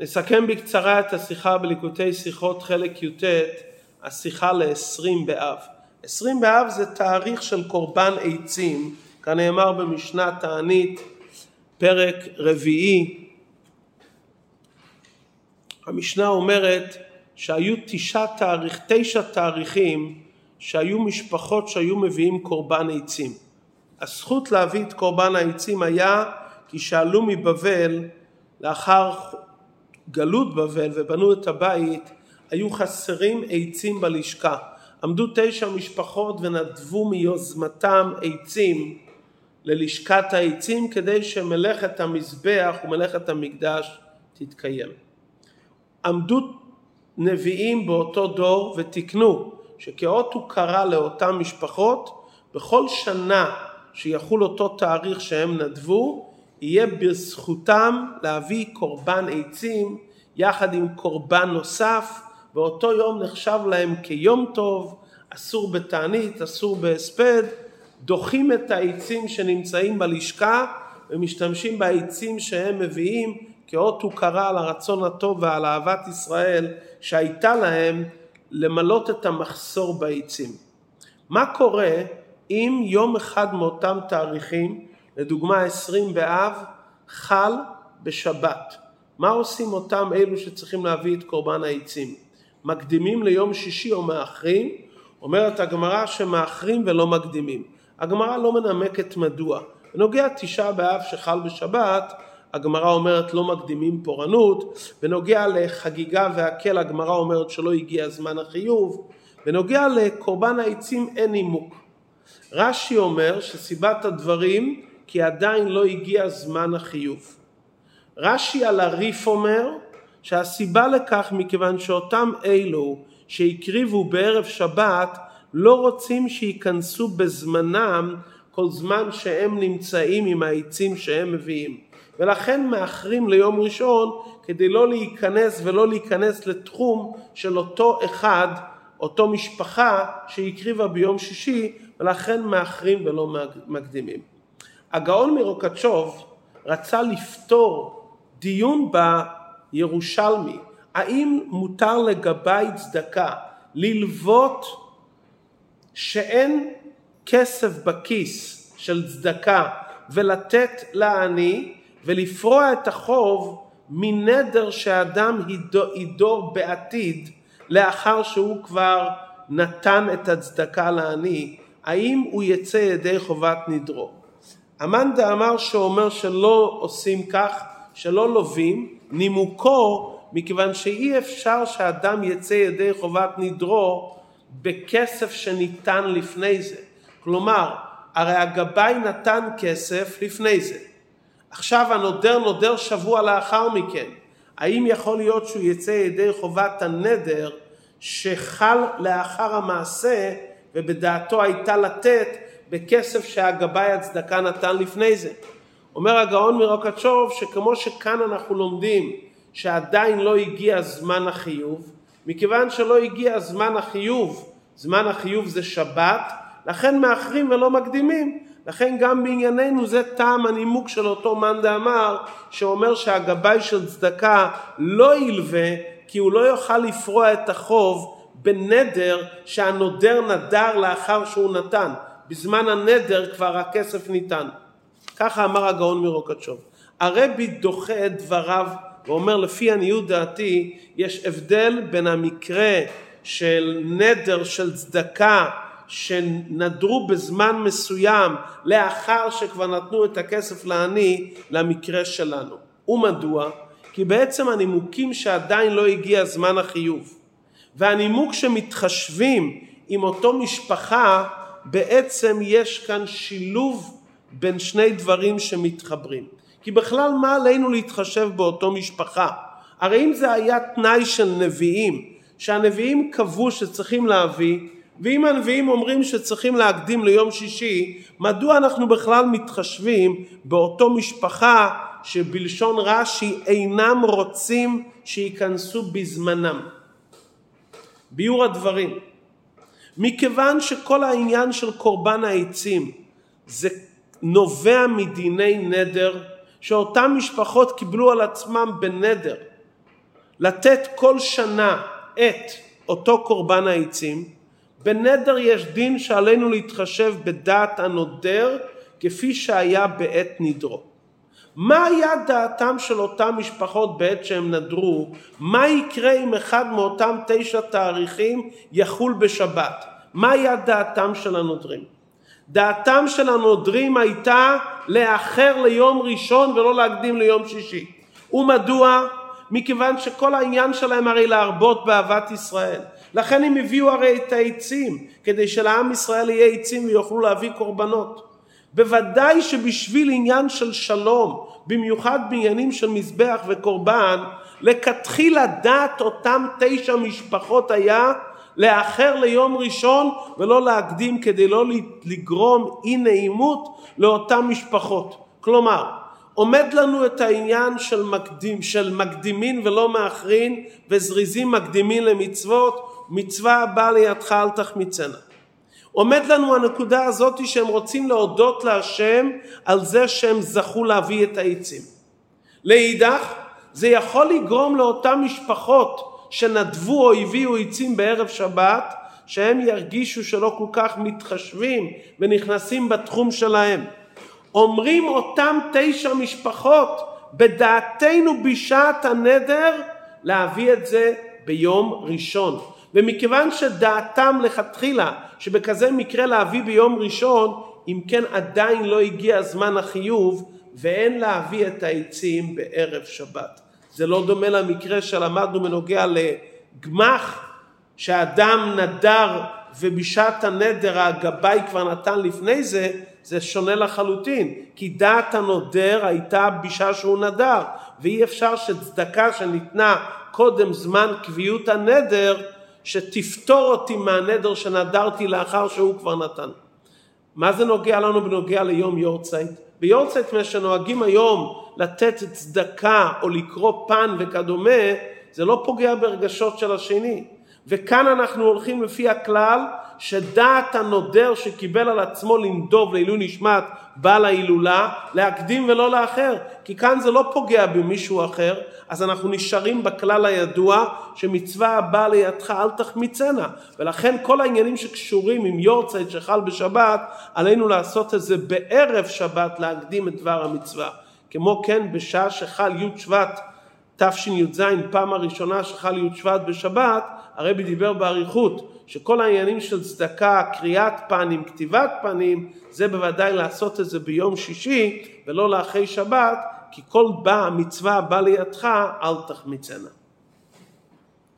נסכם בקצרה את השיחה בליקוטי שיחות חלק י"ט, השיחה ל-20 באב. 20 באב זה תאריך של קורבן עצים, כנאמר במשנה תענית, פרק רביעי. המשנה אומרת שהיו תשע, תאריך, תשע תאריכים שהיו משפחות שהיו מביאים קורבן עצים. הזכות להביא את קורבן העצים היה כי שאלו מבבל לאחר גלות בבל ובנו את הבית היו חסרים עצים בלשכה. עמדו תשע משפחות ונדבו מיוזמתם עצים ללשכת העצים כדי שמלאכת המזבח ומלאכת המקדש תתקיים. עמדו נביאים באותו דור ותיקנו שכאות הוקרה לאותן משפחות בכל שנה שיחול אותו תאריך שהם נדבו יהיה בזכותם להביא קורבן עצים יחד עם קורבן נוסף ואותו יום נחשב להם כיום טוב, אסור בתענית, אסור בהספד, דוחים את העצים שנמצאים בלשכה ומשתמשים בעצים שהם מביאים כאות הוקרה על הרצון הטוב ועל אהבת ישראל שהייתה להם למלות את המחסור בעצים. מה קורה אם יום אחד מאותם תאריכים, לדוגמה 20 באב, חל בשבת? מה עושים אותם אלו שצריכים להביא את קורבן העצים? מקדימים ליום שישי או מאחרים? אומרת הגמרא שמאחרים ולא מקדימים. הגמרא לא מנמקת מדוע. בנוגע תשעה באב שחל בשבת, הגמרא אומרת לא מקדימים פורענות, בנוגע לחגיגה והקל הגמרא אומרת שלא הגיע זמן החיוב, בנוגע לקורבן העצים אין נימוק. רש"י אומר שסיבת הדברים כי עדיין לא הגיע זמן החיוב. רש"י על הריף אומר שהסיבה לכך מכיוון שאותם אלו שהקריבו בערב שבת לא רוצים שייכנסו בזמנם כל זמן שהם נמצאים עם העצים שהם מביאים ולכן מאחרים ליום ראשון כדי לא להיכנס ולא להיכנס לתחום של אותו אחד, אותו משפחה שהקריבה ביום שישי ולכן מאחרים ולא מקדימים. הגאון מרוקצ'וב רצה לפתור דיון בירושלמי האם מותר לגבי צדקה ללוות שאין כסף בכיס של צדקה ולתת לעני ולפרוע את החוב מנדר שאדם ידור בעתיד לאחר שהוא כבר נתן את הצדקה לעני, האם הוא יצא ידי חובת נדרו? המאן דאמר שאומר שלא עושים כך, שלא לווים, נימוקו מכיוון שאי אפשר שאדם יצא ידי חובת נדרו בכסף שניתן לפני זה. כלומר, הרי הגבאי נתן כסף לפני זה. עכשיו הנודר נודר שבוע לאחר מכן. האם יכול להיות שהוא יצא ידי חובת הנדר שחל לאחר המעשה ובדעתו הייתה לתת בכסף שהגבאי הצדקה נתן לפני זה. אומר הגאון מרוקצ'וב שכמו שכאן אנחנו לומדים שעדיין לא הגיע זמן החיוב, מכיוון שלא הגיע זמן החיוב, זמן החיוב זה שבת, לכן מאחרים ולא מקדימים. לכן גם בענייננו זה טעם הנימוק של אותו מאן דאמר שאומר שהגבאי של צדקה לא ילווה כי הוא לא יוכל לפרוע את החוב בנדר שהנודר נדר לאחר שהוא נתן. בזמן הנדר כבר הכסף ניתן. ככה אמר הגאון מרוקצ'וב. הרבי דוחה את דבריו ואומר לפי עניות דעתי יש הבדל בין המקרה של נדר של צדקה שנדרו בזמן מסוים לאחר שכבר נתנו את הכסף לעני למקרה שלנו. ומדוע? כי בעצם הנימוקים שעדיין לא הגיע זמן החיוב והנימוק שמתחשבים עם אותו משפחה בעצם יש כאן שילוב בין שני דברים שמתחברים. כי בכלל מה עלינו להתחשב באותו משפחה? הרי אם זה היה תנאי של נביאים, שהנביאים קבעו שצריכים להביא, ואם הנביאים אומרים שצריכים להקדים ליום שישי, מדוע אנחנו בכלל מתחשבים באותו משפחה שבלשון רש"י אינם רוצים שייכנסו בזמנם? ביור הדברים מכיוון שכל העניין של קורבן העצים זה נובע מדיני נדר שאותן משפחות קיבלו על עצמם בנדר לתת כל שנה את אותו קורבן העצים, בנדר יש דין שעלינו להתחשב בדעת הנודר כפי שהיה בעת נדרו. מה היה דעתם של אותם משפחות בעת שהם נדרו? מה יקרה אם אחד מאותם תשע תאריכים יחול בשבת? מה היה דעתם של הנודרים? דעתם של הנודרים הייתה לאחר ליום ראשון ולא להקדים ליום שישי. ומדוע? מכיוון שכל העניין שלהם הרי להרבות באהבת ישראל. לכן הם הביאו הרי את העצים, כדי שלעם ישראל יהיה עצים ויוכלו להביא קורבנות. בוודאי שבשביל עניין של שלום, במיוחד בעניינים של מזבח וקורבן, לכתחילה דעת אותם תשע משפחות היה לאחר ליום ראשון ולא להקדים כדי לא לגרום אי נעימות לאותן משפחות. כלומר, עומד לנו את העניין של, מקדים, של מקדימין ולא מאחרין וזריזים מקדימין למצוות, מצווה הבאה לידך אל תחמיצנה. עומד לנו הנקודה הזאת שהם רוצים להודות להשם על זה שהם זכו להביא את העצים. לאידך, זה יכול לגרום לאותן משפחות שנדבו או הביאו עצים בערב שבת, שהם ירגישו שלא כל כך מתחשבים ונכנסים בתחום שלהם. אומרים אותם תשע משפחות, בדעתנו בשעת הנדר להביא את זה ביום ראשון. ומכיוון שדעתם לכתחילה שבכזה מקרה להביא ביום ראשון, אם כן עדיין לא הגיע זמן החיוב ואין להביא את העצים בערב שבת. זה לא דומה למקרה שלמדנו בנוגע לגמח שאדם נדר ובשעת הנדר הגבאי כבר נתן לפני זה, זה שונה לחלוטין, כי דעת הנודר הייתה בשעה שהוא נדר, ואי אפשר שצדקה שניתנה קודם זמן קביעות הנדר, שתפטור אותי מהנדר שנדרתי לאחר שהוא כבר נתן. מה זה נוגע לנו בנוגע ליום יורצייט? ביורצייט מה שנוהגים היום לתת צדקה או לקרוא פן וכדומה, זה לא פוגע ברגשות של השני. וכאן אנחנו הולכים לפי הכלל שדעת הנודר שקיבל על עצמו לנדוב לעילוי נשמת בעל ההילולה, להקדים ולא לאחר. כי כאן זה לא פוגע במישהו אחר, אז אנחנו נשארים בכלל הידוע שמצווה הבאה לידך אל תחמיצנה. ולכן כל העניינים שקשורים עם יורצייט שחל בשבת, עלינו לעשות את זה בערב שבת להקדים את דבר המצווה. כמו כן בשעה שחל י' שבט תשי"ז פעם הראשונה שחל י' שבט בשבת, הרבי דיבר באריכות שכל העניינים של צדקה, קריאת פנים, כתיבת פנים, זה בוודאי לעשות את זה ביום שישי ולא לאחרי שבת, כי כל בא, מצווה בא לידך, אל תחמיצנה.